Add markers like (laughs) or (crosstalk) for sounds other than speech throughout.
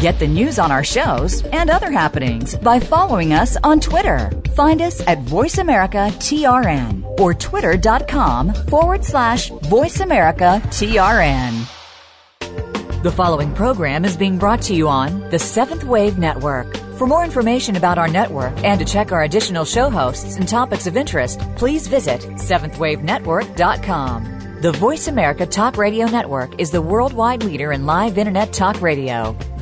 Get the news on our shows and other happenings by following us on Twitter. Find us at VoiceAmericaTRN or twitter.com forward slash VoiceAmericaTRN. The following program is being brought to you on the Seventh Wave Network. For more information about our network and to check our additional show hosts and topics of interest, please visit SeventhWaveNetwork.com. The Voice America Talk Radio Network is the worldwide leader in live Internet talk radio.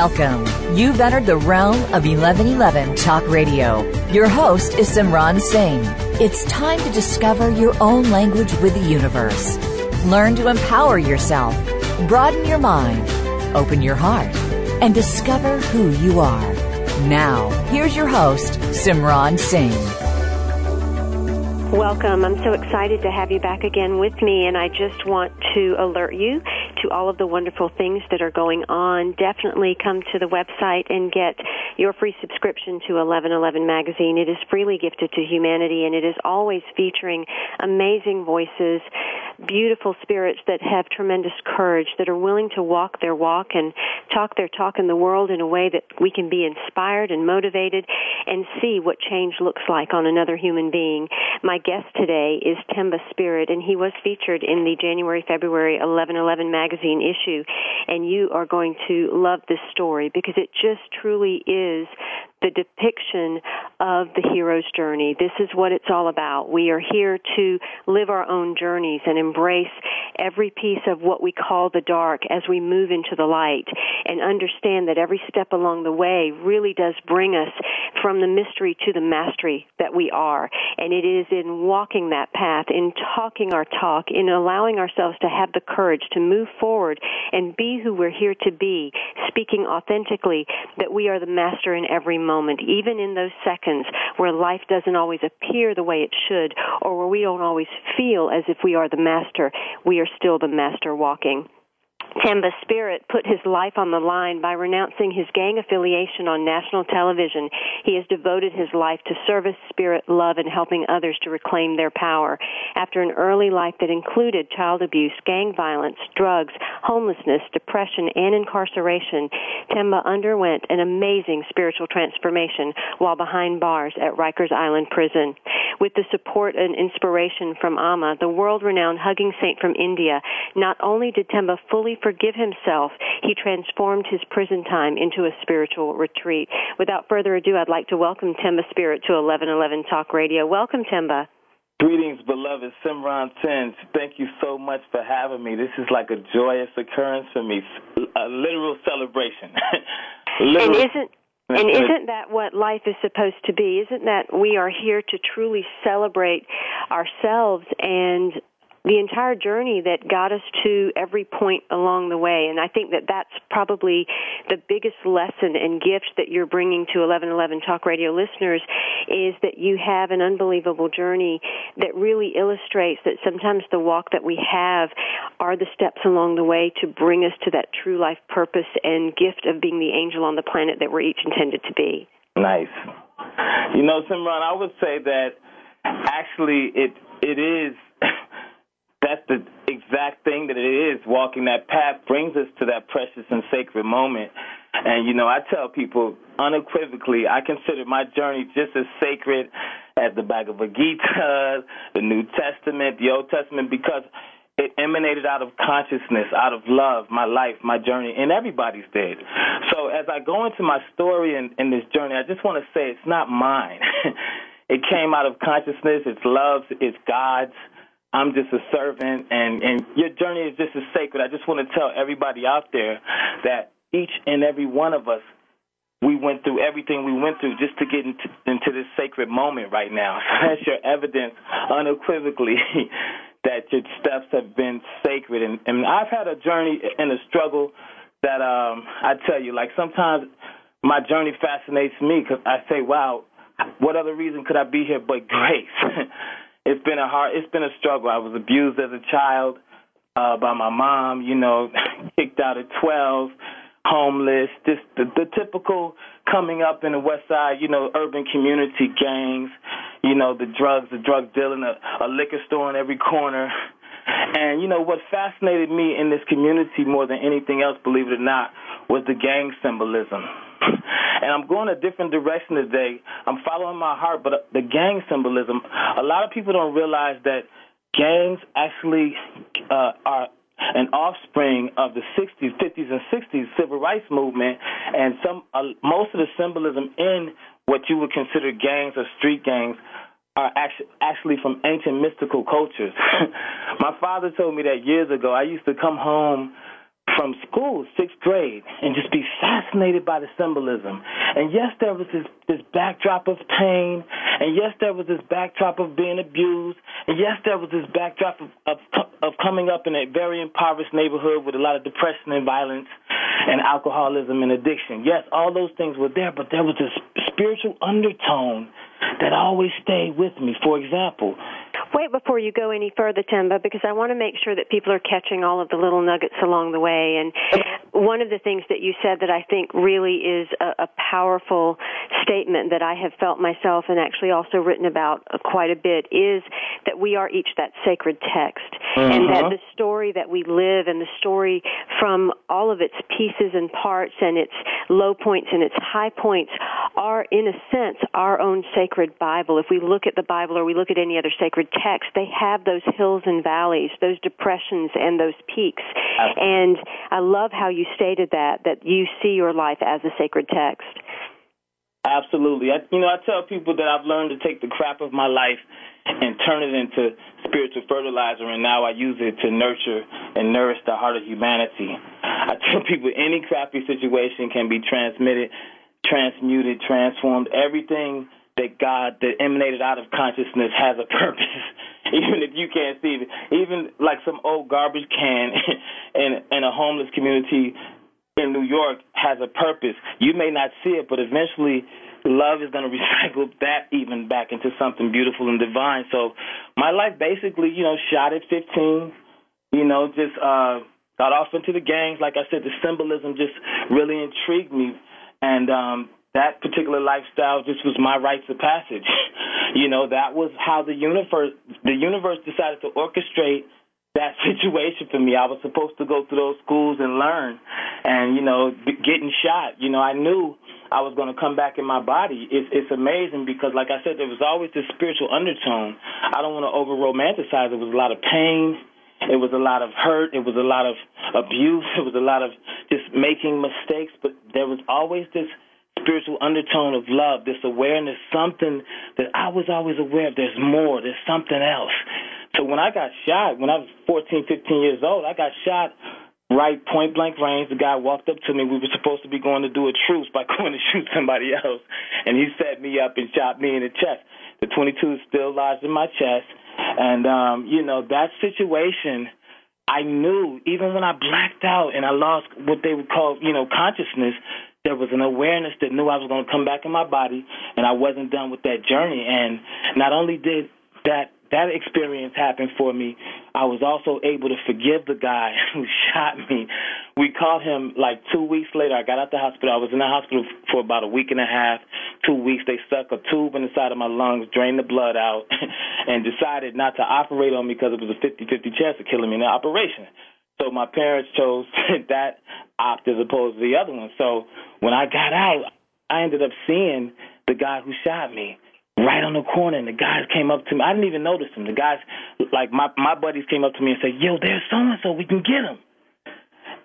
Welcome. You've entered the realm of 1111 Talk Radio. Your host is Simran Singh. It's time to discover your own language with the universe. Learn to empower yourself, broaden your mind, open your heart, and discover who you are. Now, here's your host, Simran Singh. Welcome. I'm so excited to have you back again with me, and I just want to alert you to all of the wonderful things that are going on, definitely come to the website and get your free subscription to 1111 magazine. It is freely gifted to humanity and it is always featuring amazing voices, beautiful spirits that have tremendous courage, that are willing to walk their walk and talk their talk in the world in a way that we can be inspired and motivated and see what change looks like on another human being. My guest today is Temba Spirit and he was featured in the January February 1111 magazine issue, and you are going to love this story because it just truly is the depiction of the hero's journey. This is what it's all about. We are here to live our own journeys and embrace every piece of what we call the dark as we move into the light and understand that every step along the way really does bring us from the mystery to the mastery that we are. And it is in walking that path, in talking our talk, in allowing ourselves to have the courage to move forward and be who we're here to be, speaking authentically, that we are the master in every moment moment, even in those seconds where life doesn't always appear the way it should, or where we don't always feel as if we are the master, we are still the master walking. Temba Spirit put his life on the line by renouncing his gang affiliation on national television. He has devoted his life to service, spirit, love, and helping others to reclaim their power. After an early life that included child abuse, gang violence, drugs, homelessness, depression, and incarceration, Temba underwent an amazing spiritual transformation while behind bars at Rikers Island Prison. With the support and inspiration from Amma, the world-renowned hugging saint from India, not only did Temba fully forgive himself, he transformed his prison time into a spiritual retreat. Without further ado, I'd like to welcome Temba Spirit to 1111 Talk Radio. Welcome, Temba. Greetings, beloved Simran Singh. Thank you so much for having me. This is like a joyous occurrence for me, a literal celebration. (laughs) literal. And isn't and isn't that what life is supposed to be? Isn't that we are here to truly celebrate ourselves and the entire journey that got us to every point along the way. And I think that that's probably the biggest lesson and gift that you're bringing to 1111 Talk Radio listeners is that you have an unbelievable journey that really illustrates that sometimes the walk that we have are the steps along the way to bring us to that true life purpose and gift of being the angel on the planet that we're each intended to be. Nice. You know, Simran, I would say that actually it it is that's the exact thing that it is. Walking that path brings us to that precious and sacred moment. And, you know, I tell people unequivocally, I consider my journey just as sacred as the Bhagavad Gita, (laughs) the New Testament, the Old Testament, because it emanated out of consciousness, out of love, my life, my journey, and everybody's did. So as I go into my story and in this journey, I just want to say it's not mine. (laughs) it came out of consciousness, it's love's, it's God's. I'm just a servant, and, and your journey is just as sacred. I just want to tell everybody out there that each and every one of us, we went through everything we went through just to get into, into this sacred moment right now. So (laughs) that's your evidence unequivocally (laughs) that your steps have been sacred. And, and I've had a journey and a struggle that um, I tell you, like sometimes my journey fascinates me because I say, wow, what other reason could I be here but (laughs) grace? It's been a hard, it's been a struggle. I was abused as a child uh, by my mom, you know, (laughs) kicked out at 12, homeless, just the, the typical coming up in the West Side, you know, urban community gangs, you know, the drugs, the drug dealing, a, a liquor store in every corner. (laughs) And, you know, what fascinated me in this community more than anything else, believe it or not, was the gang symbolism. (laughs) And I'm going a different direction today. I'm following my heart, but the gang symbolism, a lot of people don't realize that gangs actually uh, are an offspring of the 60s, 50s, and 60s civil rights movement, and some uh, most of the symbolism in what you would consider gangs or street gangs are actually, actually from ancient mystical cultures. (laughs) My father told me that years ago. I used to come home from school, sixth grade, and just be fascinated by the symbolism. And yes, there was this, this backdrop of pain, and yes, there was this backdrop of being abused, and yes, there was this backdrop of, of, of coming up in a very impoverished neighborhood with a lot of depression and violence and alcoholism and addiction. Yes, all those things were there, but there was this spiritual undertone that always stayed with me. For example, Wait before you go any further, Timba, because I want to make sure that people are catching all of the little nuggets along the way. And one of the things that you said that I think really is a, a powerful statement that I have felt myself and actually also written about quite a bit is that we are each that sacred text. Mm-hmm. And that the story that we live and the story from all of its pieces and parts and its low points and its high points are, in a sense, our own sacred Bible. If we look at the Bible or we look at any other sacred text, they have those hills and valleys, those depressions and those peaks. Absolutely. And I love how you stated that, that you see your life as a sacred text. Absolutely. I, you know, I tell people that I've learned to take the crap of my life and turn it into spiritual fertilizer, and now I use it to nurture and nourish the heart of humanity. I tell people any crappy situation can be transmitted, transmuted, transformed. Everything that God that emanated out of consciousness has a purpose, (laughs) even if you can't see it. Even like some old garbage can (laughs) in in a homeless community in New York has a purpose. You may not see it, but eventually love is going (laughs) to recycle that even back into something beautiful and divine. So my life basically, you know, shot at 15, you know, just uh got off into the gangs. Like I said, the symbolism just really intrigued me. And um that particular lifestyle just was my rites of passage. (laughs) you know, that was how the universe the universe decided to orchestrate that (laughs) situation for me. I was supposed to go through those schools and learn, and you know, getting shot. You know, I knew I was going to come back in my body. It's, it's amazing because, like I said, there was always this spiritual undertone. I don't want to over romanticize. It was a lot of pain. It was a lot of hurt. It was a lot of abuse. (laughs) It was a lot of just making mistakes. But there was always this spiritual undertone of love, this awareness, something that I was always aware of. There's more, there's something else. So when I got shot, when I was 14, 15 years old, I got shot right point blank range. The guy walked up to me. We were supposed to be going to do a truce by (laughs) going to shoot somebody else, and he set me up and shot me in the chest. The 22 is still lodged in my chest, and um, you know that situation. I knew even when I blacked out and I lost what they would call, you know, consciousness, there was an awareness that knew I was going to come back in my body, and I wasn't done with that journey. And not only did that that experience happened for me, I was also able to forgive the guy (laughs) who shot me. We called him like two weeks later. I got out the hospital. I was in the hospital for about a week and a half, two weeks. They stuck a tube in the side of my lungs, drained the blood out, (laughs) and decided not to operate on me because it was a 50 50 chance of killing me in the operation. So my parents chose (laughs) that opt as opposed to the other one. So when I got out, I ended up seeing the guy who shot me right on the corner, and the guys came up to me. I didn't even notice them. The guys, like my my buddies, came up to me and said, "Yo, there's so and so. We can get him."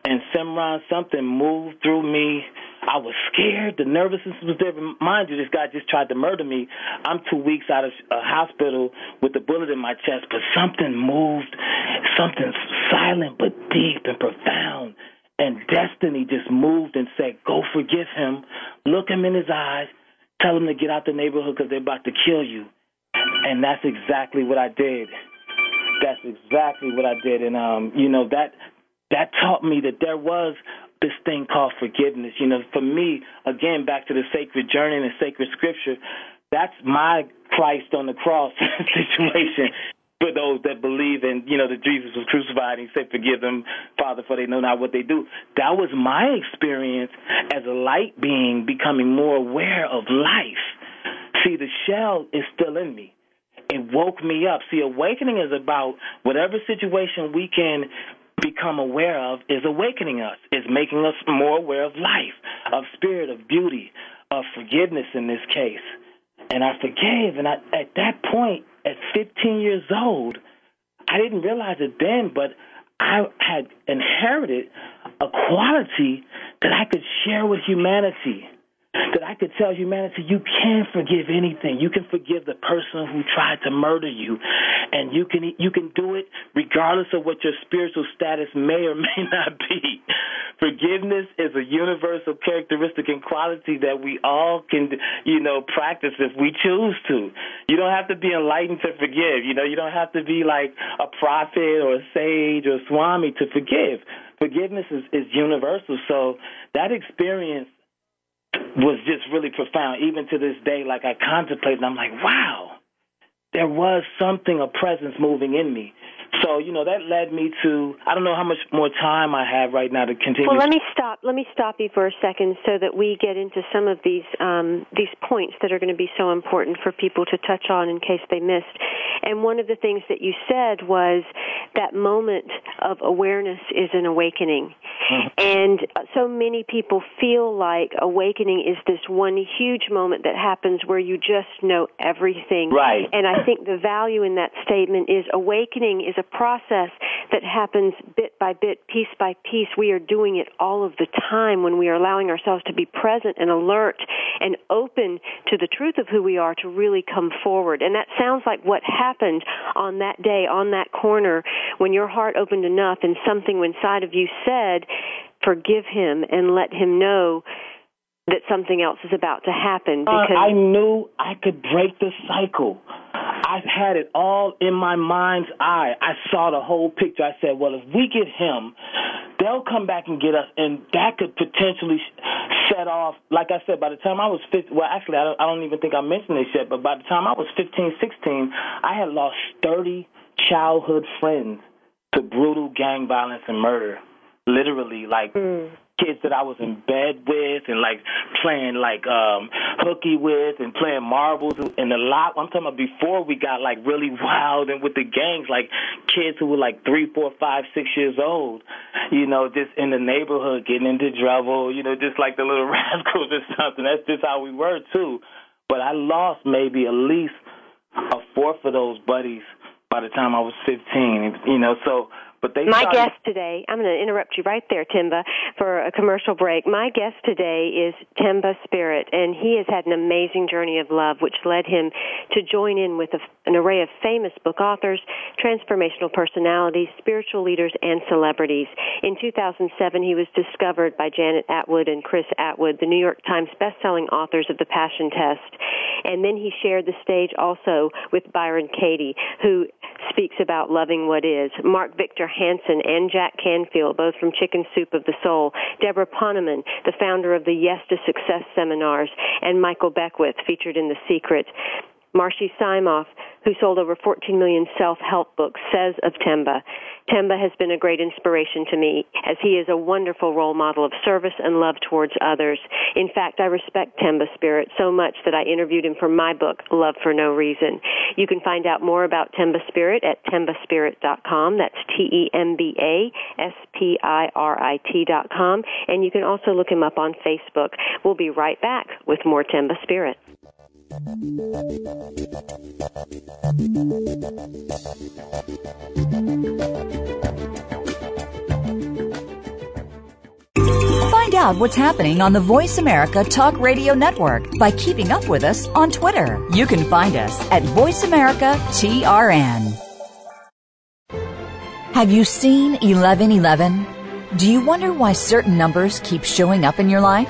And Simran, something moved through me. I was scared. The nervousness was there. Mind you, this guy just tried to murder me. I'm two weeks out of a hospital with a bullet in my chest, but something moved, something silent but deep and profound. And destiny just moved and said, Go forgive him. Look him in his eyes Tell him to get out the neighborhood because they're about to kill you. And that's exactly what I did. That's exactly what I did. And um, you know that that taught me that there was this thing called forgiveness. You know, for me, again, back to the sacred journey and the sacred scripture, that's my Christ on the cross (laughs) situation for those that believe in, you know, that Jesus was crucified and he said, Forgive them, Father, for they know not what they do. That was my experience as a light being becoming more aware of life. See, the shell is still in me. It woke me up. See, awakening is about whatever situation we can become aware of is awakening us, is making us more aware of life, of spirit, of beauty, of forgiveness in this case. And I forgave. And I, at that point, at 15 years old, I didn't realize it then, but I had inherited a quality that I could share with humanity that I could tell humanity you can forgive anything. You can forgive the person who tried to murder you, and you can you can do it regardless of what your spiritual status may or may (laughs) not be. Forgiveness is a universal characteristic and quality that we all can you know practice if we choose to. You don't have to be enlightened to forgive. You know you don't have to be like a prophet or a sage or a swami to forgive. Forgiveness is, is universal. So that experience was just really profound. Even to this day, like I contemplate, and I'm like, wow, there was something, a presence moving in me. So, you know, that led me to I don't know how much more time I have right now to continue. Well, let me stop. Let me stop you for a second so that we get into some of these um, these points that are going to be so important for people to touch on in case they missed. And one of the things that you said was that moment of awareness is an awakening. Mm-hmm. And so many people feel like awakening is this one huge moment that happens where you just know everything. Right. And I think the value in that statement is awakening is a process that happens bit by bit, piece by piece. We are doing it all of the time when we are allowing ourselves to be present and alert and open to the truth of who we are to really come forward. And that sounds like what happened on that day, on that corner, when your heart opened enough and something inside of you said, forgive him and let him know that something else is about to happen because uh, I knew I could break the cycle. I had it all in my mind's eye. I saw the whole picture. I said, well, if we get him, they'll come back and get us, and that could potentially set off. Like I said, by the time I was 15, well, actually, I don't, I don't even think I mentioned this yet, but by the time I was 15, 16, I had lost 30 childhood friends to brutal gang violence and murder. Literally, like mm kids that I was in bed with and like playing like um hooky with and playing marbles in the lot. I'm talking about before we got like really (laughs) wild and with the gangs, like kids who were like three, four, five, six years old, you know, just in the neighborhood getting into trouble, you know, just like the little (laughs) rascals or something. That's just how we were too. But I lost maybe at least a fourth of those buddies by the time I was 15, you know, so but they My started... guest today, I'm going to interrupt you right there, Timba, for a commercial break. My guest today is Timba Spirit, and he has had an amazing journey of love, which led him to join in with a, an array of famous book authors, transformational personalities, spiritual leaders, and celebrities. In 2007, he was discovered by Janet Attwood and Chris Attwood, the New York Times bestselling authors of The Passion Test. And then he shared the stage also with Byron Katie, who speaks about loving what is. Mark Victor Hansen and Jack Canfield, both from Chicken Soup of the Soul, Debra Poneman, the founder of the Yes to Success seminars, and Michael Beckwith, featured in The Secret. Marci Shimoff, who sold over 14 million self-help books, says of Temba, Temba has been a great inspiration to me as he is a wonderful role model of service and love towards others. In fact, I respect Temba's spirit so much that I interviewed him for my book, Love for No Reason. You can find out more about Temba Spirit at tembaspirit.com. That's T-E-M-B-A-S-P-I-R-I-T.com. And you can also look him up on Facebook. We'll be right back with more Temba Spirit. Find out what's happening on the Voice America Talk Radio Network by keeping up with us on Twitter. You can find us at Voice America TRN. Have you seen 1111? Do you wonder why certain numbers keep showing up in your life?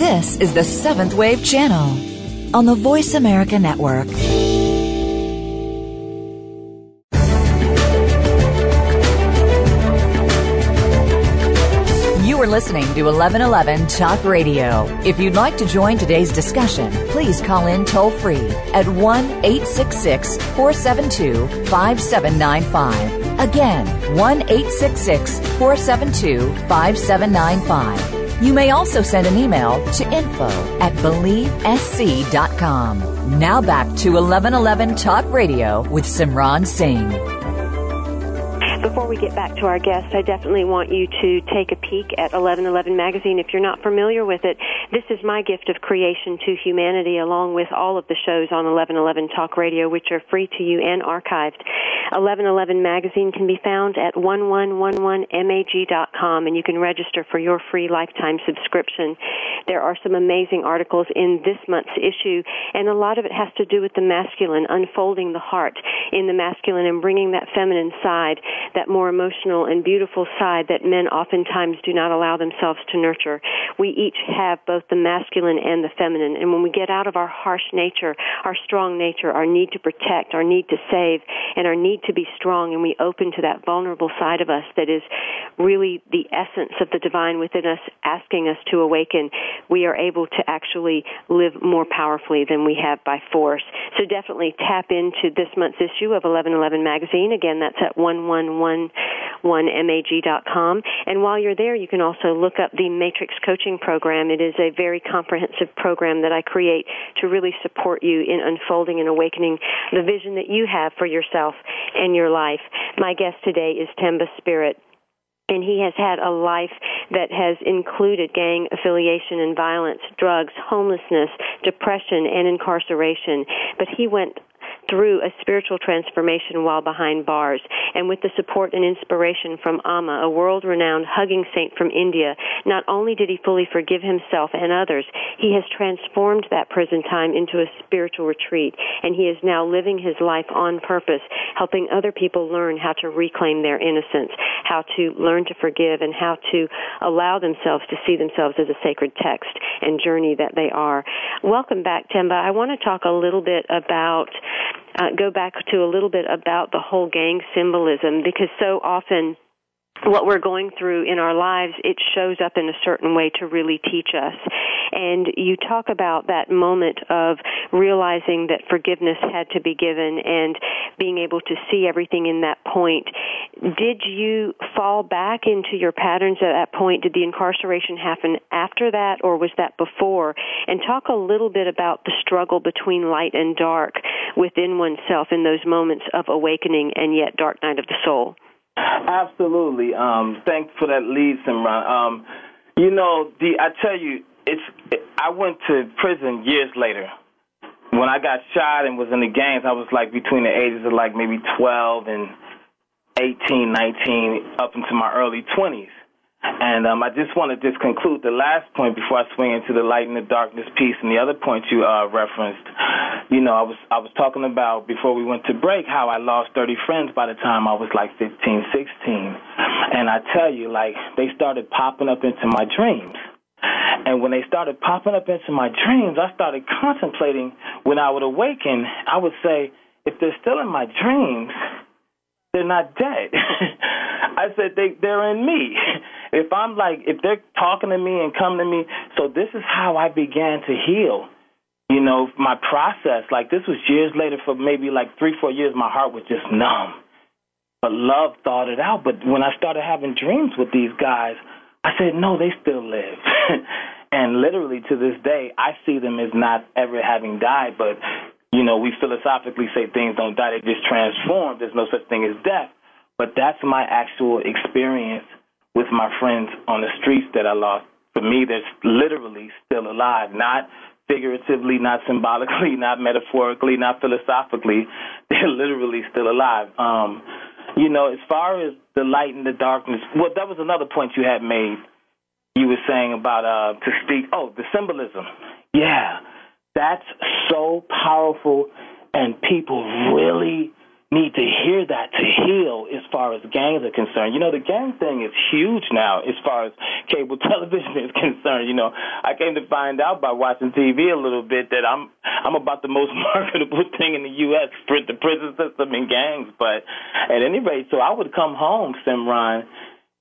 This is the Seventh Wave Channel on the Voice America Network. You are listening to 1111 Talk Radio. If you'd like to join today's discussion, please call in toll free at 1 866 472 5795. Again, 1 866 472 5795. You may also send an email to info at believesc.com. Now back to 1111 Talk Radio with Simran Singh. Before we get back to our guest, I definitely want you to take a peek at 1111 Magazine. If you're not familiar with it, this is my gift of creation to humanity, along with all of the shows on 1111 Talk Radio, which are free to you and archived. 1111 Magazine can be found at 1111mag.com, and you can register for your free lifetime subscription. There are some amazing articles in this month's issue, and a lot of it has to do with the masculine, unfolding the heart in the masculine and bringing that feminine side, that more emotional and beautiful side that men oftentimes do not allow themselves to nurture. We each have both the masculine and the feminine, and when we get out of our harsh nature, our strong nature, our need to protect, our need to save, and our need to be strong, and we open to that vulnerable side of us that is really the essence of the divine within us asking us to awaken, we are able to actually live more powerfully than we have by force. So definitely tap into this month's issue of 1111 Magazine. Again, that's at 1111mag.com. And while you're there, you can also look up the Matrix Coaching Program. It is a very comprehensive program that I create to really support you in unfolding and awakening the vision that you have for yourself and your life. My guest today is Temba Spirit and he has had a life that has included gang affiliation and violence, drugs, homelessness, depression, and incarceration. But he went through a spiritual transformation while behind bars. And with the support and inspiration from Amma, a world renowned hugging saint from India, not only did he fully forgive himself and others, he has transformed that prison time into a spiritual retreat. And he is now living his life on purpose, helping other people learn how to reclaim their innocence, how to learn to forgive, and how to allow themselves to see themselves as a sacred text and journey that they are. Welcome back, Temba. I want to talk a little bit about uh, go back to a little bit about the whole gang symbolism because so often what we're going through in our lives, it shows up in a certain way to really teach us. And you talk about that moment of realizing that forgiveness had to be given and being able to see everything in that point. Did you fall back into your patterns at that point? Did the incarceration happen after that or was that before? And talk a little bit about the struggle between light and dark within oneself in those moments of awakening and yet dark night of the soul. Absolutely. Um, thanks for that lead, Simran. Um, you know, the I tell you, it's. It, I went to prison years later. When I got shot and was in the gangs, I was like between the ages of like maybe 12 and 18, 19, up into my early 20s. And um, I just want to just conclude the last point before I swing into the light and the darkness piece, and the other point you uh, referenced. You know, I was I was talking about before we went to break how I lost 30 friends by the time I was like 15, 16, and I tell you, like they started popping up into my dreams. And when they started popping up into my dreams, I started contemplating when I would awaken, I would say, if they're still in my dreams, they're not dead. (laughs) I said they they're in me. (laughs) If I'm like if they're talking to me and coming to me, so this is how I began to heal. You know, my process, like this was years later for maybe like three, four years, my heart was just numb. but love thought it out. But when I started having dreams with these guys, I said, no, they still live. (laughs) and literally to this day, I see them as not ever having died, but you know, we philosophically say things don't die, they just transform. There's no such thing as death. But that's my actual experience with my friends on the streets that I lost. For me, they're literally still alive, not figuratively, not symbolically, (laughs) not metaphorically, not philosophically. (laughs) They're literally still alive. Um, you know, as far as the light and the darkness, well, that was another point you had made. You were saying about uh, to speak. Oh, the symbolism. Yeah, that's so powerful, and people really need to hear that to heal as far as gangs are concerned. You know, the gang thing is huge now as far as cable (laughs) television is concerned. You know, I came to find out by watching TV a little bit that I'm I'm about the most (laughs) marketable thing in the US for the prison system and gangs. But at any rate, so I would come home, Simran,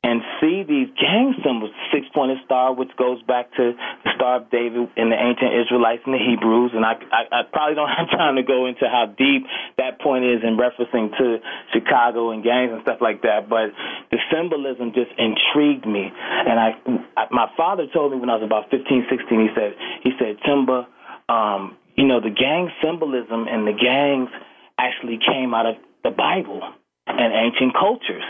and see these gang symbols, six pointed star, which goes back to the Star of David in the ancient Israelites and the Hebrews. And I, I, I probably don't (laughs) have time to go into how deep that point is in referencing to Chicago and gangs and stuff like that. But the symbolism just intrigued me. And I, I my father told me when I was about 15, 16, he said, he said, Timba, um, you know, the gang symbolism and the gangs actually came out of the Bible and ancient cultures.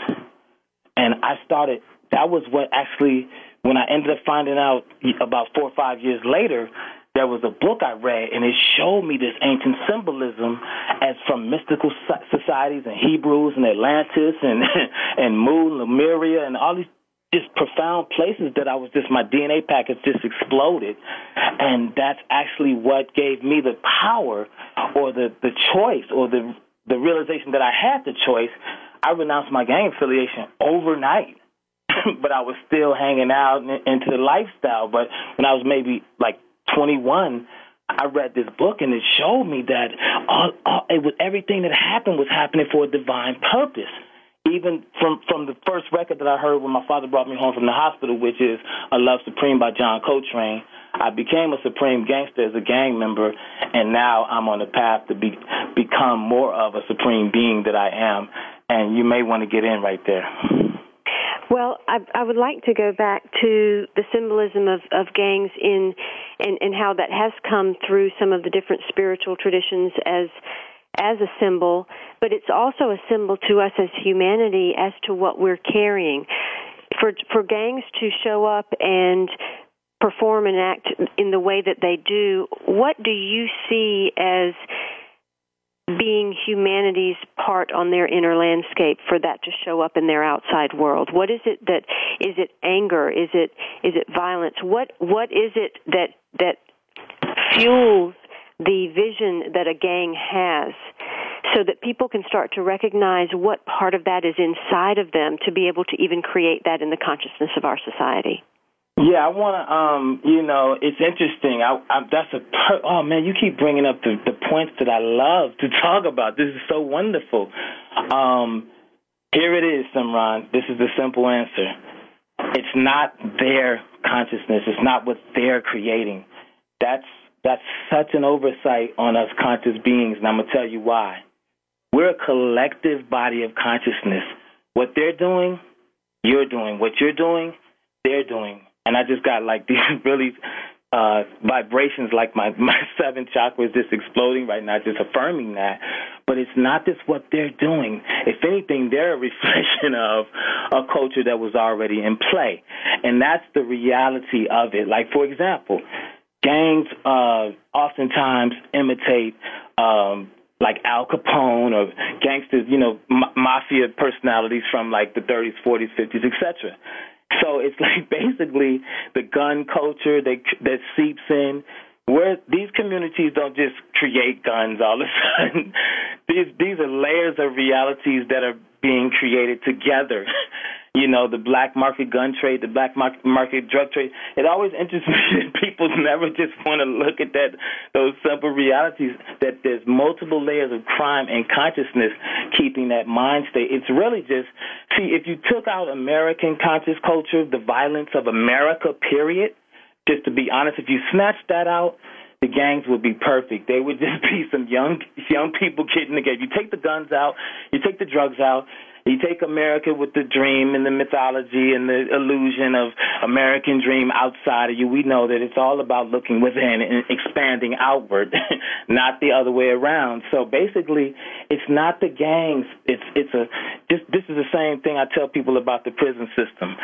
And I started, that was what actually, when I ended up finding out about four or five years later, there was a book I read, and it showed me this ancient symbolism as from mystical societies and Hebrews and Atlantis and (laughs) and Mu, Lemuria, and all these just profound places that I was just my DNA package just exploded, and that's actually what gave me the power, or the the choice, or the the realization that I had the choice I renounced my gang affiliation overnight, (laughs) but I was still hanging out into the lifestyle. But when I was maybe like 21, I read this book and it showed me that all, all, it was everything that happened was happening for a divine purpose. Even from from the first record that I heard when my father brought me home from the hospital, which is "A Love Supreme" by John Coltrane, I became a supreme gangster as a gang member, and now I'm on the path to be become more of a supreme being that I am and you may want to get in right there. Well, I, I would like to go back to the symbolism of, of gangs in and, how that has come through some of the different spiritual traditions as as a symbol, but it's also a symbol to us as humanity as to what we're carrying. For for gangs to show up and perform and act in the way that they do, what do you see as being humanity's part on their inner landscape for that to show up in their outside world? What is it that is it anger? Is it is it violence? What what is it that that fuels the vision that a gang has so that people can start to recognize what part of that is inside of them to be able to even create that in the consciousness of our society yeah, I want to. Um, you know, it's interesting. I, I that's a. Per- oh man, you keep bringing up the the points that I love to (laughs) talk about. This is so wonderful. Um, here it is, Simran. This is the simple answer. It's not their consciousness. It's not what they're creating. That's that's such an oversight on us conscious beings, and I'm gonna tell you why. We're a collective body of consciousness. What they're doing, you're doing. What you're doing, they're doing and I just got like (laughs) these really uh vibrations like my (laughs) my seventh chakra is just exploding right now just affirming that. But it's not just what they're doing. If anything they're a reflection (laughs) of a culture that was already in play. And that's the reality of it. Like for example gangs uh oftentimes imitate um like Al Capone or gangsters, you know, m- mafia personalities from like the 30s, 40s, 50s, etc. So it's (laughs) like basically the gun culture that that seeps in. Where these communities don't just create guns all of a sudden. (laughs) these these are layers of realities that are being created together. (laughs) you know, the black market gun trade, the black market drug trade. It always interests (laughs) me that people never just want to look at that those simple realities that there's multiple layers of crime and consciousness keeping that mind state. It's really just see if you took out American conscious culture, the violence of America, period. Just to be honest, if you snatch that out, the gangs would be perfect. They would (laughs) just be some young young people getting together. You take the guns out, you take the drugs out, You take America with the dream and the mythology and the illusion of American dream outside of you. We know that it's all about looking within and expanding outward, (laughs) not the other way around. So basically, it's not the gangs. It's it's a this this is the same thing I tell people about the prison system.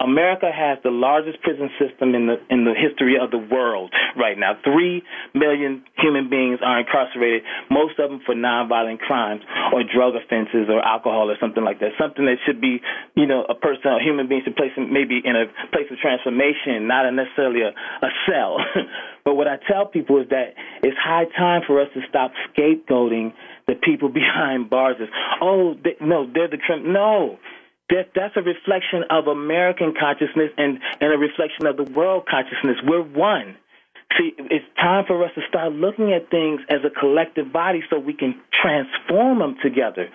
America has the largest prison system in the in the history of the world right now. Three million human beings are incarcerated, most of them for nonviolent crimes or drug offenses or alcohol or something like that. Something that should be, you know, a person, a human being should place maybe in a place of transformation, not necessarily a, a cell. (laughs) but what I tell people is that it's high time for us to stop scapegoating the people (laughs) behind bars. As, oh, they, no, they're the crim. No. That, that's a reflection of American consciousness and, and a reflection of the world consciousness. We're one. See, it's time for us to start looking at things as a collective body so we can transform them together.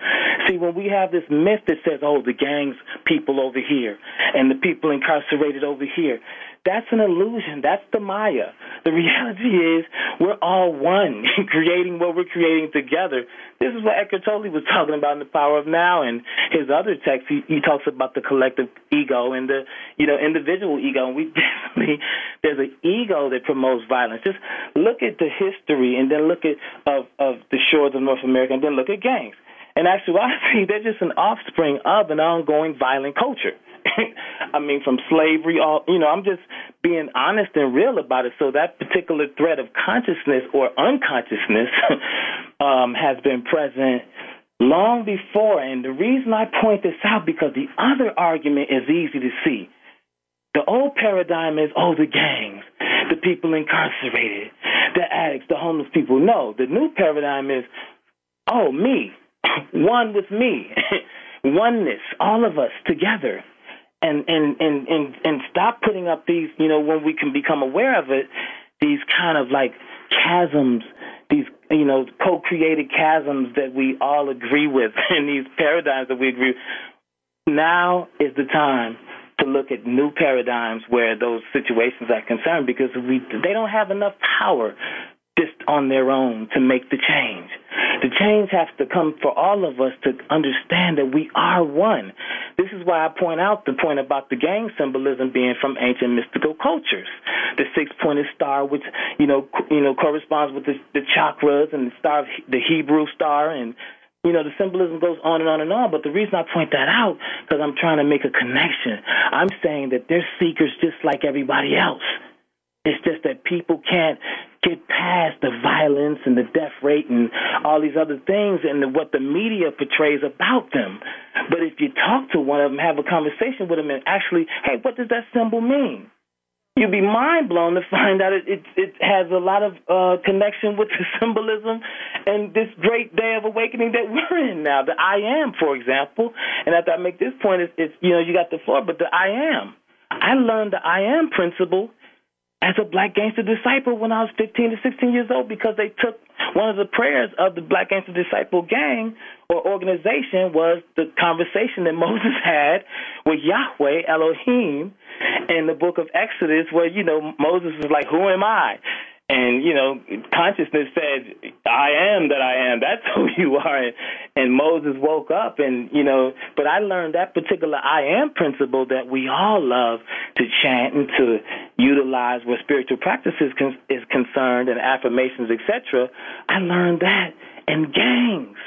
See, when we have this myth that says, oh, the gangs people over here and the people incarcerated over here, that's an illusion. That's the Maya. The reality is we're all one, (laughs) creating what we're creating together. This is what Eckhart Tolle was talking about in The Power of Now and his other texts. He, he talks about the collective ego and the, you know, individual ego. And we (laughs) definitely, there's an ego that promotes violence. Just look at the history and then look at, of, of the shores of North America and then look at gangs. In actuality, (laughs) they're just an offspring of an ongoing violent culture. (coughs) I mean, from slavery, all you know. I'm just being honest and real about it. So that particular thread of consciousness or unconsciousness (laughs) um, has been present long before. And the reason I point this out because the other argument is easy to see. The old paradigm is, oh, the gangs, the people incarcerated, the addicts, the homeless people. No, the new paradigm is, oh, me, (coughs) one with me, (laughs) oneness, all of us together and and and and and stop putting up these you know when we can become aware of it these kind of like chasms these you know co-created chasms that we all agree with (laughs) and these paradigms that we agree with. now is the time to look at new paradigms where those situations are concerned because we they don't have enough power just on their own to make the change. The change has to come for all of us to understand that we are one. This is why I point out the point about the gang symbolism being from ancient mystical cultures. The six-pointed star, which you know, you know, corresponds with the, the chakras and the star, the Hebrew star, and you know, the symbolism goes on and on and on. But the reason I point that out because I'm trying to make a connection. I'm saying that they're seekers just like everybody else. It's just that people can't get past the violence and the death rate and all these other things and what the media portrays about them. But if you talk to one of them, have a conversation with them, and actually, hey, what does that symbol mean? You'd be mind blown to find out it, it, it has a lot of uh, connection with the (laughs) symbolism and this great day of awakening that we're in now. The I am, for example, and after I make this point, it's, it's you know you got the floor, but the I am. I learned the I am principle as a black gangster disciple when I was 15 to 16 years old because they took one of the prayers of the black gangster disciple gang or organization was the conversation that (laughs) Moses had with Yahweh Elohim in the book of Exodus where, you know, Moses was like, who am I? And, you know, consciousness said, I am that I am. That's (laughs) who you are. And Moses woke up and, you know, but I learned that particular I am principle that we all love to chant and to utilize where spiritual practices con- is concerned and affirmations, etc. I learned that in gangs.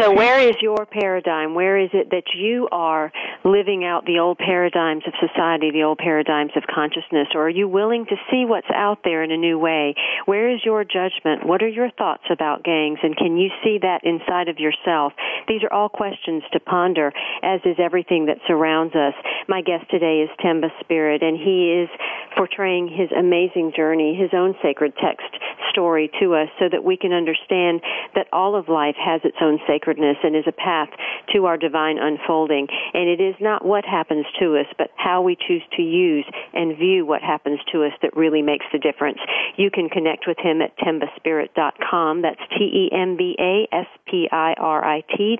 So, where is your paradigm? Where is it that you are living out the old paradigms of society, the old paradigms of consciousness? Or are you willing to see what's out there in a new way? Where is your judgment? What are your thoughts about gangs? And can you see that inside of yourself? These are all questions to ponder, as is everything that surrounds us. My guest today is Temba Spirit, and he is portraying his amazing journey, his own sacred text story to us so that we can understand that all of life has its own sacredness and is a path to our divine unfolding. And it is not what happens to us, but how we choose to use and view what happens to us that really makes the difference. You can connect with him at tembaspirit.com. That's T-E-M-B-A-S-P-I-R-I-T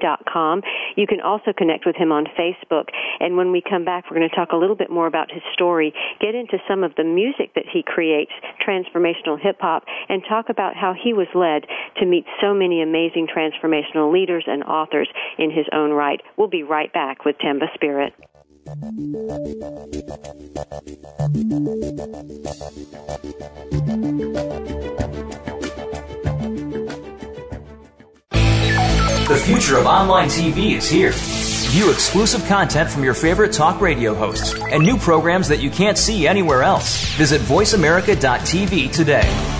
dot com. You can also connect with him on Facebook. And when we come back, we're going to talk a little bit more about his story, get into some of the music that he creates, transformational hip hop, and talk about how he was led to meet so many amazing transformational leaders and authors in his own right. We'll be right back with Temba Spirit. The future of online TV is here. View exclusive content from your favorite talk radio hosts and new programs that you can't see anywhere else. Visit VoiceAmerica.tv today.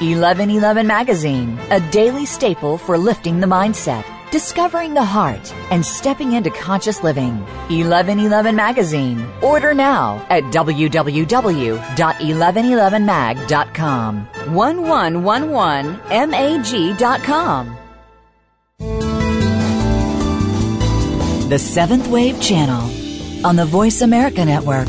1111 Magazine, a daily staple for lifting the mindset, discovering the heart, and stepping into conscious living. 1111 Magazine. Order now at www.1111mag.com. 1111mag.com. The Seventh Wave Channel on the Voice America Network.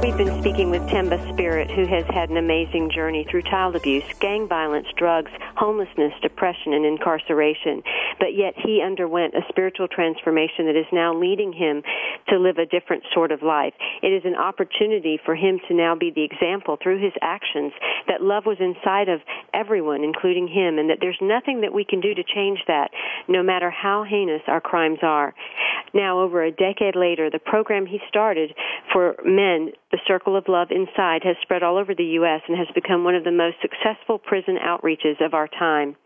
We've been speaking with Temba Spirit, who has had an amazing journey through child abuse, gang violence, drugs, homelessness, depression, and incarceration. But yet he underwent a spiritual transformation that is now leading him to live a different sort of life. It is an opportunity for him to now be the example through his actions that love was inside of everyone, including him, and that there's nothing that we can do to change that, no matter how heinous our crimes are. Now, over a decade later, the program he started for men the Circle of Love Inside has spread all over the U.S. and has become one of the most successful prison outreaches of our time.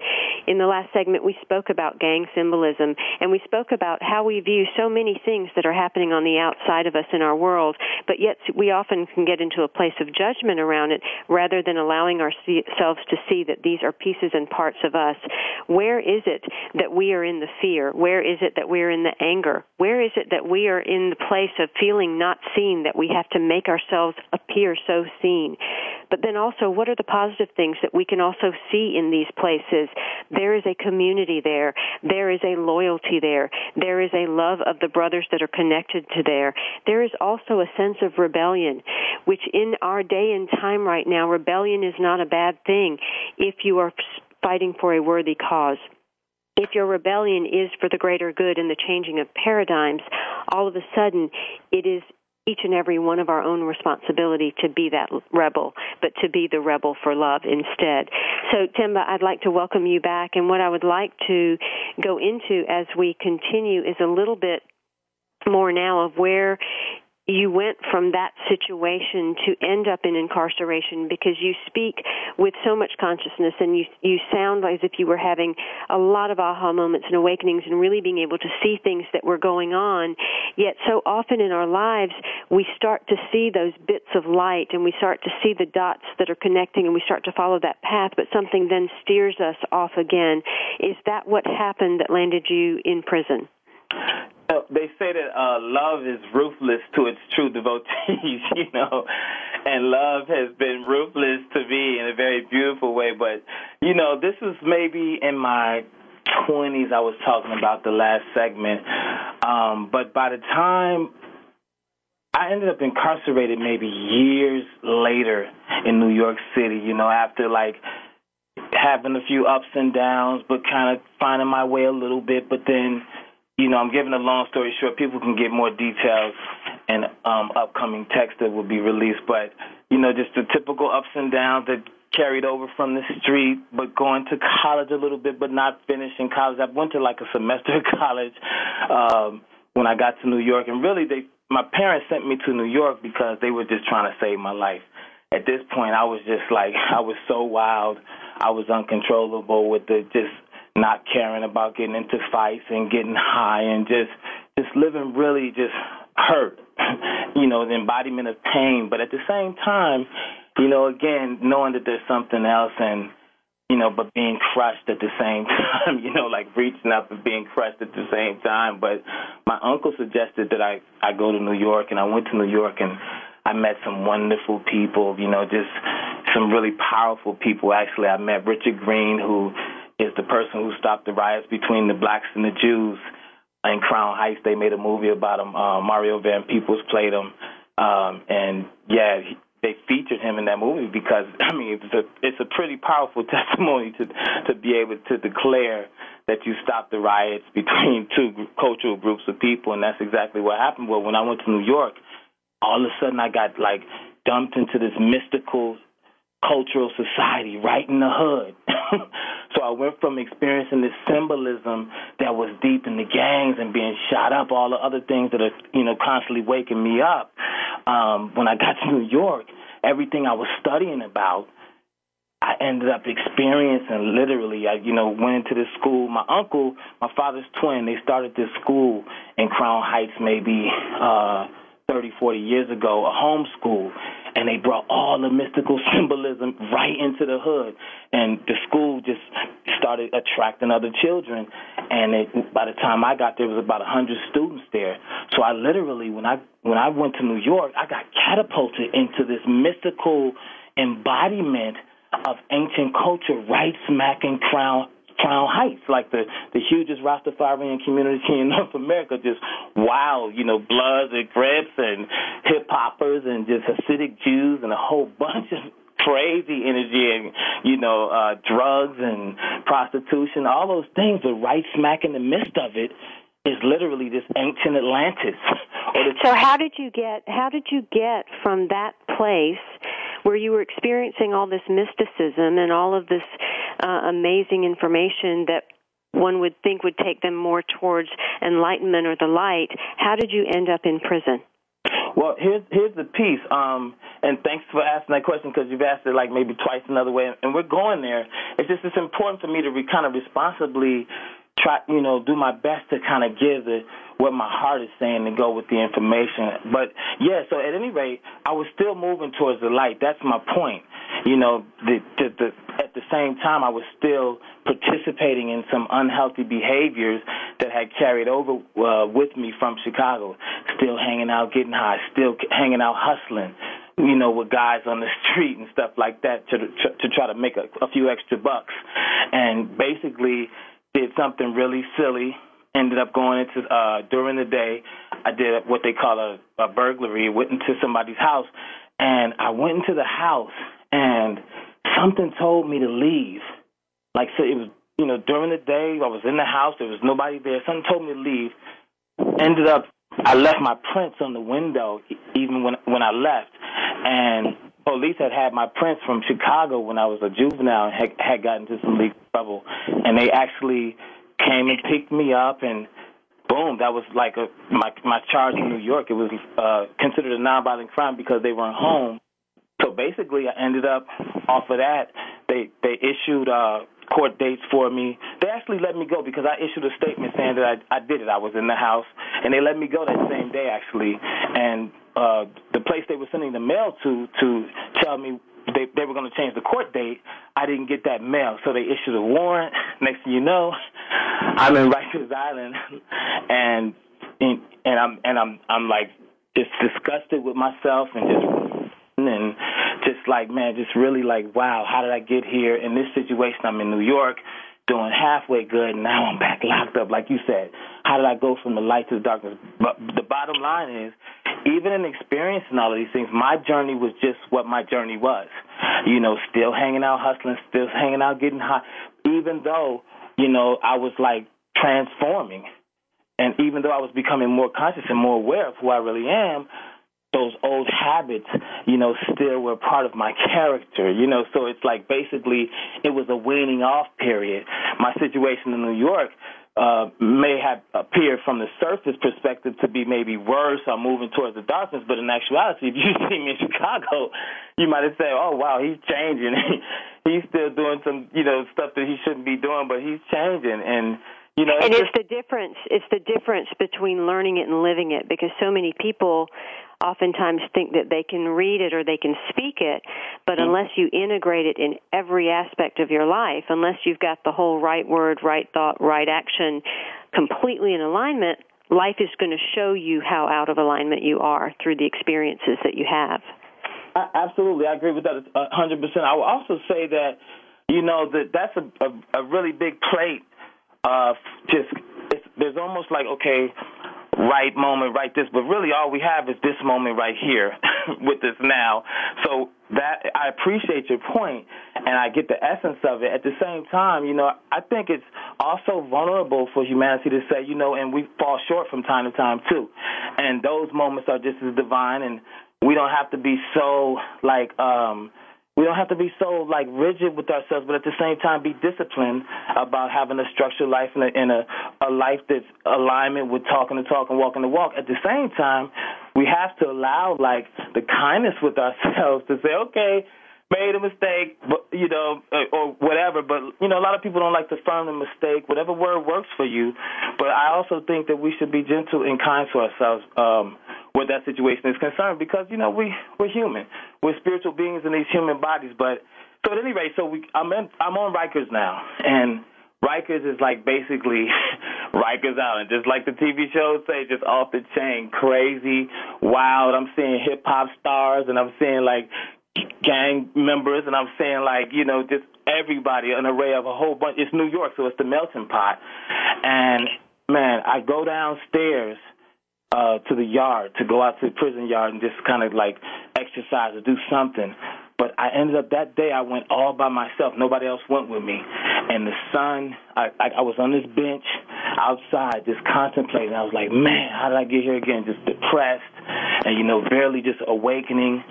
In the last segment, we spoke about gang symbolism and we spoke about how we view so many things that are happening on the outside of us in our world, but yet we often can get into a place of judgment around it rather than allowing ourselves to see that these are pieces and parts of us. Where is it that we are in the fear? Where is it that we are in the anger? Where is it that we are in the place of feeling not seen that we have to make ourselves appear so seen. But then also, what are the positive things that we can also see in these places? There is a community there. There is a loyalty there. There is a love of the brothers that are connected to there. There is also a sense of rebellion, which in our day and time right now, rebellion is not a bad thing if you are fighting for a worthy cause if your rebellion is for the greater good and the changing of paradigms, all of a sudden it is each and every one of our own responsibility to be that rebel, but to be the rebel for love instead. So, Temba, I'd like to welcome you back. And what I would like to go into as we continue is a little bit more now of where you went from that situation to end up in incarceration because you speak with so much consciousness and you you sound as if you were having a lot of aha moments and awakenings and really being able to see things that were going on. Yet so often in our lives we start to see those bits of light and we start to see the dots that are connecting and we start to follow that path but something then steers us off again. Is that what happened that landed you in prison they say that uh, love is ruthless to its true devotees, (laughs) you know, and love has been ruthless to me in a very beautiful way. But, you know, this was maybe in my 20s, I was talking about the last segment. Um, but by the time I ended up incarcerated maybe years later in New York City, you know, after like having a few ups and downs, but kind of finding my way a little bit. But then, you know, I'm giving a long story short. People can get more details in um, upcoming text that will be released. But, you know, just the typical ups and downs that carried over from the street, but going to college a little bit, but not finishing college. I went to like a semester (laughs) of college um, when I got to New York, and really, they my parents sent me to New York because they were just trying to save my life. At this point, I was just like (laughs) I was so wild, I was uncontrollable with the just not caring about getting into fights and getting high and just just living really just hurt, (laughs) you know, the embodiment of pain. But at the same time, you know, again, knowing that there's something else and, you know, but being crushed at the same (laughs) time, you know, like reaching up and being crushed at the same time. But my uncle suggested that I, I go to New York and I went to New York and I met some wonderful people, you know, just some really powerful people. Actually, I met Richard Green, who is the person who stopped the riots between the blacks and the Jews in Crown Heights. They made a movie about him. Uh, Mario Van Peebles played him. Um, and yeah, he, they featured him in that movie because (laughs) I mean it's a it's a pretty powerful (laughs) testimony to to be able to declare that you stopped the riots between (laughs) two cultural groups of people, and that's exactly what happened. Well, when I went to New York, all of a sudden I got like dumped into this mystical cultural society right in the hood. (laughs) so I went from experiencing this symbolism that was deep in the gangs and being shot up, all the other things that are, you know, constantly waking me up. Um, when I got to New York, everything I was studying about, I ended up experiencing literally. I, you know, went into this school. My uncle, my father's twin, they started this school in Crown Heights maybe uh, 30, 40 years ago, a home school and they brought all the mystical symbolism right into the hood. And the school just started attracting other children. And it, by the time I got there there was about a hundred students there. So I literally when I when I went to New York I got catapulted into this mystical embodiment of ancient culture right smack in Crown Crown Heights, like the the hugest Rastafarian community in (laughs) North America, just wow, you know, Bloods and Crips and hip hoppers and just Hasidic Jews and a whole (laughs) bunch of crazy energy and you know uh drugs and prostitution all those things are right smack in the midst of it is literally this ancient Atlantis. (laughs) so how did you get how did you get from that place where you were experiencing all this mysticism and all of this uh, amazing information that one would think would take them more towards enlightenment or the light. How did you end up in prison? Well, here's here's the piece. Um, and thanks for asking that question because you've asked it like maybe twice another way, and we're going there. It's just it's important for me to re, kind of responsibly try, you know, do my best to kind of give the what my heart is saying and go with the information. But yeah, so at any rate, I was still moving towards the light. That's my point. You know, the, the, the, at the same time, I was still participating in some unhealthy behaviors that had carried over uh, with me from Chicago. Still hanging out, getting high, still hanging out, hustling you know, with guys on the (laughs) street and stuff like that to to, to try to make a, a few extra bucks, and basically did something really silly. Ended up going into uh, during the day. I did what they call a, a burglary. Went into somebody's house, and I went into the house, and something told me to leave. Like so, it was you know during the day. I was in the house. There was nobody there. Something told me to leave. Ended up I left my prints on the window even when when I left, and police had had my prints from Chicago when I was a juvenile and had, had gotten into some legal trouble, and they actually came and picked me up and boom, that was like a my my charge in New York. It was uh, considered a nonviolent crime because they weren't home. So basically, I ended up off of that. They they issued uh, court dates for me. They actually let me go because I issued a statement saying that I, I did it. I was in the house, and they let me go that same day actually. And uh, the place they were sending the mail to to tell me they they were going to change the court date. I didn't get that mail, so they issued a warrant. (laughs) Next thing you know, (laughs) I'm in Rikers Island, (laughs) and and I'm and I'm I'm like just disgusted with myself and just and just like man, just really like wow, how did I get here in this situation? I'm in New York doing halfway good, and now I'm back locked up. Like you said, how did I go from the light to the darkness? But the bottom line is, even in experiencing all of these things, my journey was just what my journey was. You know, still hanging out, hustling, still hanging out, getting high. Even though, you know, I was like transforming. And even though I was becoming more conscious and more aware of who I really am, those old habits, you know, still were part of my character, you know. So it's like basically it was a weaning off period. My situation in New York uh, may have appeared from the surface perspective to be maybe worse or moving towards the darkness, but in actuality, (laughs) if you see me in Chicago, you might have said, "Oh wow, he's changing. (laughs) he's still doing some, you know, stuff that he shouldn't be doing, but he's changing." And you know, and it's, it's the difference. It's the difference between learning it and living it, because so many people oftentimes think that they can read it or they can speak it, but mm-hmm. unless you integrate it in every aspect of your life, unless you've got the whole right word, right thought, right action completely in alignment, life is going to show you how out of alignment you are through the experiences that you have. I, absolutely, I agree with that 100%. I will also say that, you know, that that's a, a, a really big plate of just, it's, there's almost like, okay, right moment, right this, but really all we have is this moment right here (laughs) with this now. So that I appreciate your point and I get the essence of it. At the same time, you know, I think it's also vulnerable for humanity to say, you know, and we fall short from time to time too. And those moments are just as divine and we don't have to be so like um we don't have to be so like rigid with ourselves, but at the same time be disciplined about having a structured life and a, and a, a life that's alignment with talking the talk and walking the walk. At the same time, we have to allow like the kindness with ourselves to say, okay, made a mistake, but you know, or whatever. But you know, a lot of people don't like to affirm the mistake. Whatever word works for you. But I also think that we should be gentle and kind to ourselves. Um, where that situation is concerned because you know we we're human, we're spiritual beings in these human bodies. But so at any rate, so we I'm in, I'm on Rikers now, and Rikers is like basically (laughs) Rikers Island, just like the TV shows say, just off the chain, crazy, wild. I'm seeing hip hop stars, and I'm seeing like gang members, and I'm seeing like you know just everybody, an array of a whole bunch. It's New York, so it's the melting pot, and man, I go downstairs uh, to the yard to go out to the prison yard and just kind of like exercise or do something. But I ended up that day. I went all by myself. Nobody else went with me. And the sun, I, I, I was on this bench outside, just contemplating. I was like, man, how did I get here again? Just depressed, and you know, barely just awakening.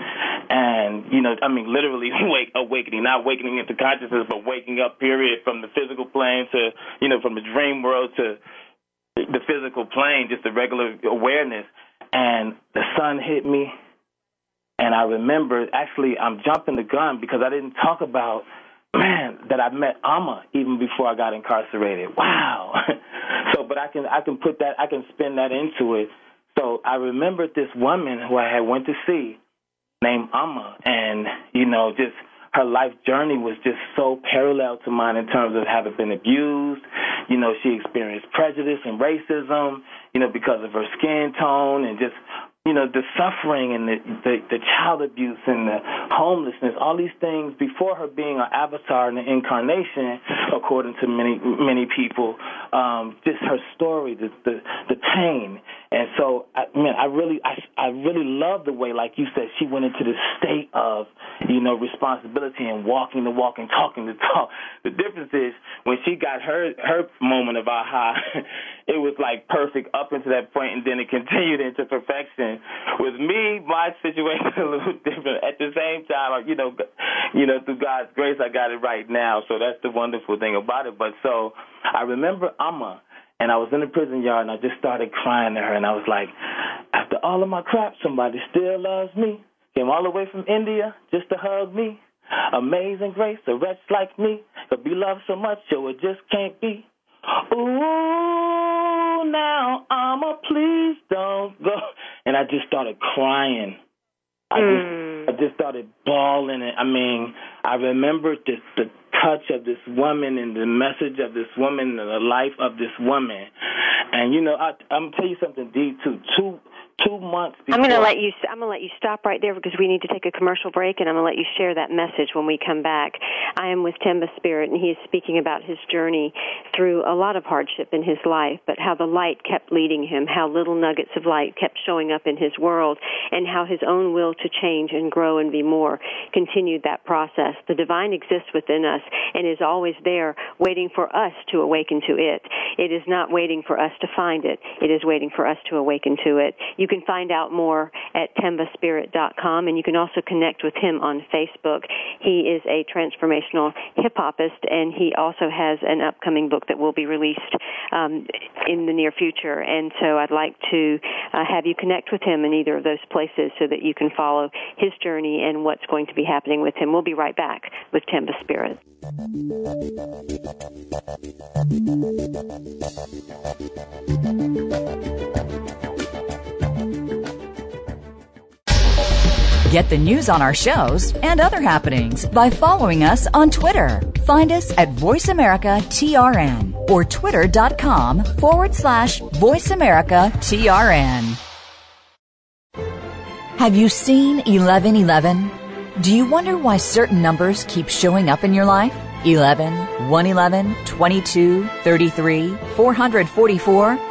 And you know, I mean, literally (laughs) wake awakening, not awakening into consciousness, but waking up. Period, from the physical plane to you know, from the dream world to the physical plane, just the regular awareness. And the sun hit me. And I remember, actually, I'm jumping the gun because I didn't talk about, man, that I met Amma even before I got incarcerated. Wow. (laughs) so, but I can, I can put that, I can spin that into it. So I remembered this woman who I had went to see named Amma. And, you know, just her life journey was just so parallel to mine in terms of having been abused. You know, she experienced prejudice and racism, you know, because of her skin tone and just you know the suffering and the, the the child abuse and the homelessness all these things before her being an avatar and an incarnation according to many many people um just her story the the the pain. And so I man I really I I really love the way like you said she went into the state of you know responsibility and walking the walk and talking the (laughs) talk. The difference is when she got her her moment of aha (laughs) it was like perfect up into that point and then it (laughs) continued into perfection with me, my situation (laughs) a little different. At the same time, you know, you know, through God's grace, I got it right now. So that's the wonderful thing about it. But so I remember Amma, and I was in the prison yard, and I just started crying to her, and I was like, after all of my crap, somebody still loves me. Came all the way from India just to hug me. Amazing grace, a wretch like me could be loved so much, so it just can't be. Ooh, now I'm a please don't go and I just started crying. I mm. just I just started bawling. And I mean, I remembered this the touch of this woman and the message of this woman and the life of this woman. And you know, I, I'm gonna tell you something, D. Too two two months. I'm going to let you. I'm going to let you stop right there because we need to take a commercial break, and I'm going to let you share that message when we come back. I am with Temba Spirit, and he is speaking about his journey through a lot of hardship in his life, but how the light kept leading him, how little nuggets of light kept showing up in his world, and how his own will to change and grow and be more continued that process. The divine exists within us and is always there, waiting for us to awaken to it. It is not waiting for us to find it. It is waiting for us to awaken to it. You can find out more at tembaspirit.com and you can also connect with him on Facebook. He is a transformational hip hopist and he also has an upcoming book that will be released um, in the near future. And so I'd like to uh, have you connect with him in either of those places so that you can follow his journey and what's going to be happening with him. We'll be right back with Temba Spirit. Get the news on our shows and other happenings by following us on Twitter. Find us at VoiceAmericaTRN or twitter.com forward slash VoiceAmericaTRN. Have you seen 1111? Do you wonder why certain numbers keep showing up in your life? 11, 111, 22, 33, 444?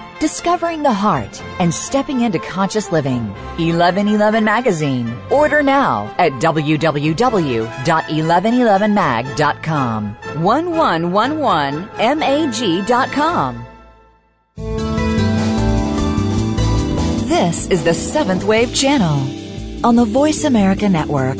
discovering the heart, and stepping into conscious living. 1111 Magazine. Order now at www.1111mag.com. 1111mag.com. This is the Seventh Wave Channel on the Voice America Network.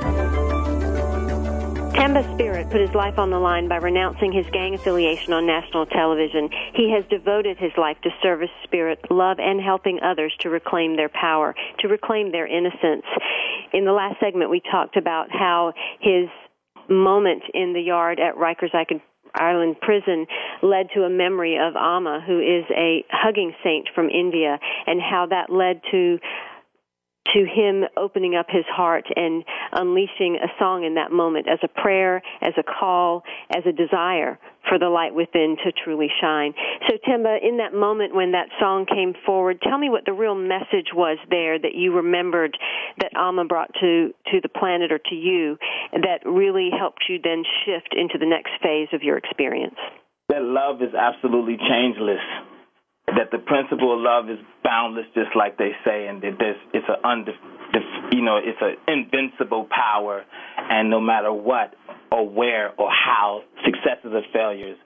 Temba Spirit put his life on the line by renouncing his gang affiliation on national television. He has devoted his life to service, spirit, love, and helping others to reclaim their power, to reclaim their innocence. In the last segment, we talked about how his moment in the yard at Rikers Island prison led to a memory of Amma, who is a hugging saint from India, and how that led to to him opening up his heart and unleashing a song in that moment as a prayer, as a call, as a desire for the light within to truly shine. So, Temba, in that moment when that song came forward, tell me what the real message was there that you remembered that Amma brought to, to the planet or to you that really helped you then shift into the next phase of your experience. That love is absolutely changeless that the principle of love is boundless, just like they say, and that there's it's a under, you know, it's an invincible power, and no matter what or where or how, successes or failures,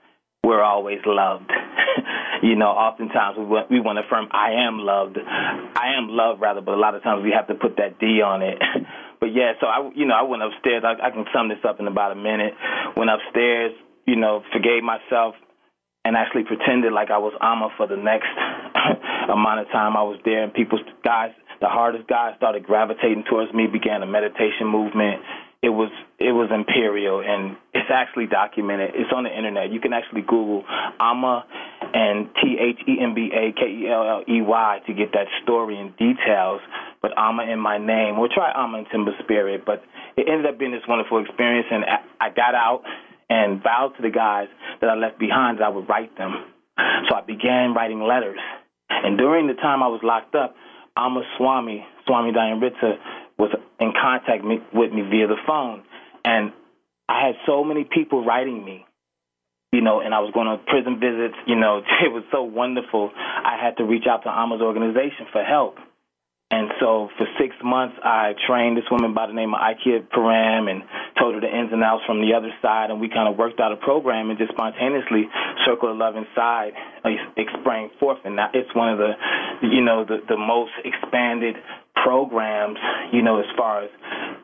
we're always loved. (laughs) you know, oftentimes we want, we want to affirm, I am loved. I am loved, rather, but a lot of times we have to put that D on it. (laughs) but yeah, so I, you know, I went upstairs. I, I can sum this up in about a minute. Went upstairs, you know, forgave myself, and actually pretended like I was Amma for the next (laughs) amount of time I was there. And people, guys, the hardest guys started gravitating towards me, began a meditation movement. It was it was imperial, and it's actually documented. It's on the internet. You can actually Google Amma and T H E M B A K E L L E Y to get that story and details. But Amma in my name. We'll try Amma in Temba Spirit. But it ended up being this wonderful experience, and I got out and vowed to the guys that I left behind that I would write them. So I began writing letters. And during the time I was locked up, Amma Swami, Swami Dayamrita, was in contact with me via the phone. And I had so many people writing me, you know, and I was going on prison visits. You know, (laughs) it was so wonderful. I had to reach out to Amma's organization for help. And so for six months, I trained this woman by the name of Ikea Param and told her the ins and outs from the other side. And we kind of worked out a program and just spontaneously Circle of Love Inside sprang forth. And now it's one of the, you know, the, the most expanded programs, you know, as far as,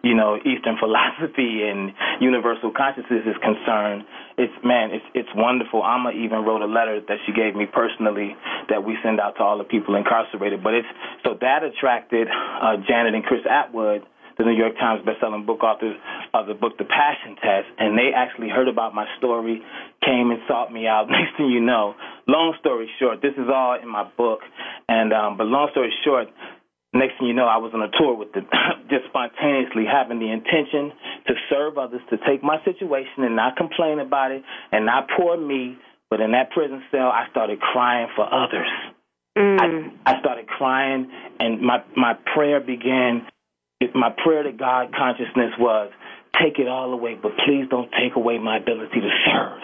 you know, Eastern (laughs) philosophy and universal consciousness is concerned. It's, man, it's, it's wonderful. Amma even wrote a letter that she gave me personally that we send out to all the people incarcerated. But it's, so that attracted uh, Janet and Chris Attwood, the New York Times bestselling book authors of the book The Passion Test, and they actually heard about my story, came and sought me out. (laughs) Next thing you know, long story short, this is all in my book, and um, but long story short, next thing you know, I was on a tour with the (coughs) just spontaneously having the intention to serve others, to take my situation and not complain about it, and not pour me. But in that prison cell, I started crying for others. Mm. I, I started crying, and my my prayer began my prayer to God consciousness was, take it all away, but please don't take away my ability to serve.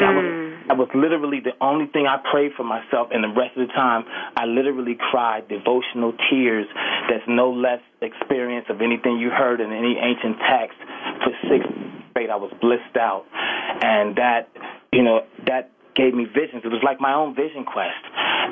That was, mm. That was literally the only thing I prayed for myself, and the rest of the time, I literally cried devotional tears. That's no less experience of anything you heard in any ancient text. For six straight, I was blissed out, and that, you know, that gave me visions. It was like my own vision quest,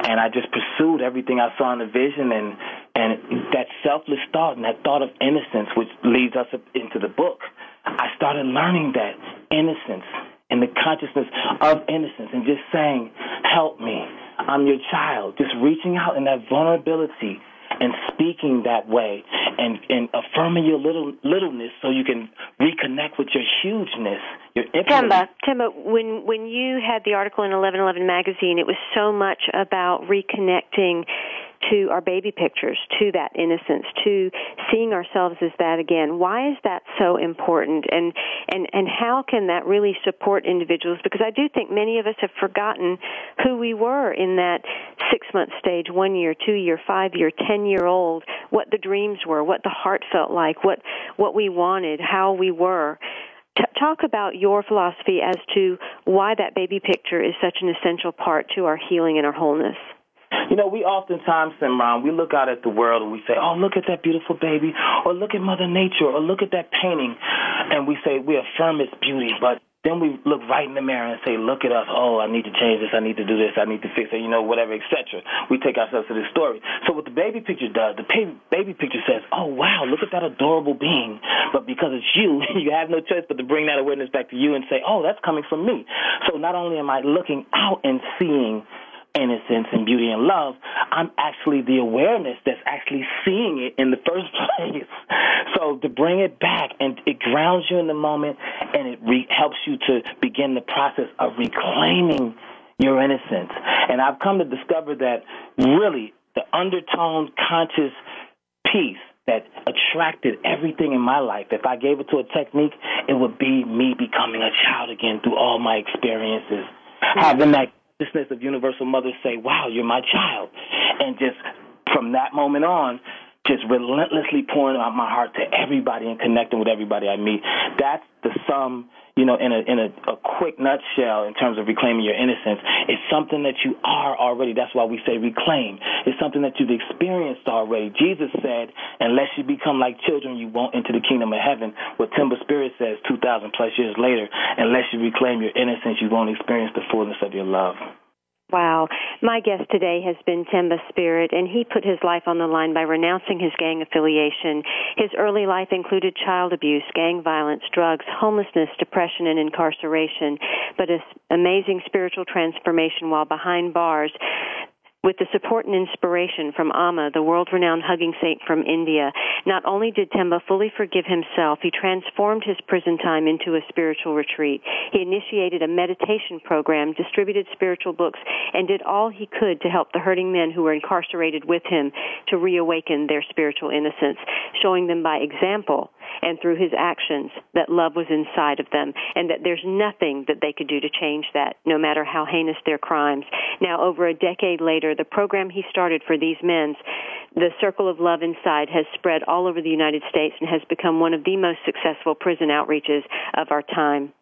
and I just pursued everything I saw in the vision, and and that selfless thought and that thought of innocence, which leads us into the book. I started learning that innocence and the consciousness of innocence, and just saying, "Help me, I'm your child." Just reaching out in that vulnerability and speaking that way and, and affirming your little littleness so you can reconnect with your hugeness, your. Temba, Temba, when when you had the article in Eleven Eleven magazine, it was so much about reconnecting to our baby pictures, to that innocence, to seeing ourselves as that again. Why is that so important? And and and how can that really support individuals? Because I do think many of us have forgotten who we were in that six month stage, one year, two year, five year, ten year old, what the dreams were, what the heart felt like, what what we wanted, how we were. T- talk about your philosophy as to why that baby picture is such an essential part to our healing and our wholeness. You know, we oftentimes, Simran, we look out at the world and we say, oh, look at that beautiful baby, or look at Mother Nature, or look at that painting, and we say, we affirm its beauty, but then we look right in the mirror and say, look at us. Oh, I need to change this. I need to do this. I need to fix it. You know, whatever, etc. We take ourselves to this story. So what the baby picture does, the baby picture says, oh, wow, look at that adorable being. But because it's you, (laughs) you have no choice but to bring that awareness back to you and say, oh, that's coming from me. So not only am I looking out and seeing innocence and beauty and love, I'm actually the awareness that's actually seeing it in the first (laughs) place. So to bring it back and it grounds you in the moment and it re- helps you to begin the process of reclaiming your innocence. And I've come to discover that really the undertone conscious piece that attracted everything in my life. If I gave it to a technique, it would be me becoming a child again through all my experiences. Having that consciousness of Universal Mother say, wow, you're my child. And just from that moment on, just relentlessly pouring out my heart to everybody and connecting with everybody I meet. That's the sum, you know, in a in a, a quick nutshell in terms of reclaiming your innocence. It's something that you are already. That's why we say reclaim. It's something that you've experienced already. Jesus said, unless you become like children, you won't enter the kingdom of heaven. What Temba Spirit says 2,000 plus years later, unless you reclaim your innocence, you won't experience the fullness of your love. Wow. My guest today has been Temba Spirit, and he put his life on the line by renouncing his gang affiliation. His early life included child abuse, gang violence, drugs, homelessness, depression, and incarceration, but an amazing spiritual transformation while behind bars with the support and inspiration from Amma, the world renowned hugging saint from India, not only did Temba fully forgive himself, he transformed his prison time into a spiritual retreat. He initiated a meditation program, distributed spiritual books, and did all he could to help the hurting men who were incarcerated with him to reawaken their spiritual innocence, showing them by example and through his actions that love was inside of them and that there's nothing that they could do to change that, no matter how heinous their crimes. Now, over a decade later, the program he started for these men the Circle of Love Inside has spread all over the United States and has become one of the most successful prison outreaches of our time.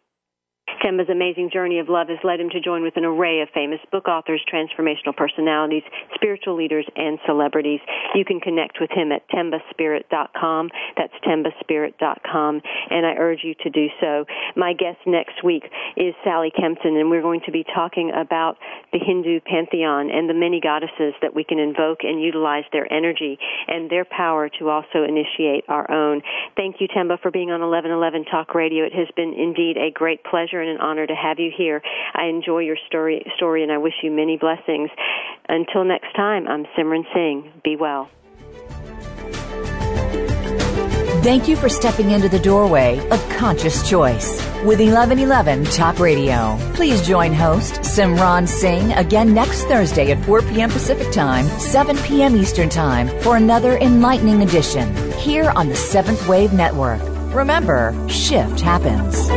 Temba's amazing journey of love has led him to join with an array of famous book authors, transformational personalities, spiritual leaders, and celebrities. You can connect with him at tembaspirit.com. That's tembaspirit.com, and I urge you to do so. My guest next week is Sally Kempton, and we're going to be talking about the Hindu pantheon and the many goddesses that we can invoke and utilize their energy and their power to also initiate our own. Thank you, Temba, for being on 1111 Talk Radio. It has been indeed a great pleasure and an honor to have you here. I enjoy your story, story and I wish you many blessings. Until next time, I'm Simran Singh. Be well. Thank you for stepping into the doorway of conscious choice with 1111 Talk Radio. Please join host Simran Singh again next Thursday at 4 p.m. Pacific Time, 7 p.m. Eastern Time for another enlightening edition here on the Seventh Wave Network. Remember, shift happens.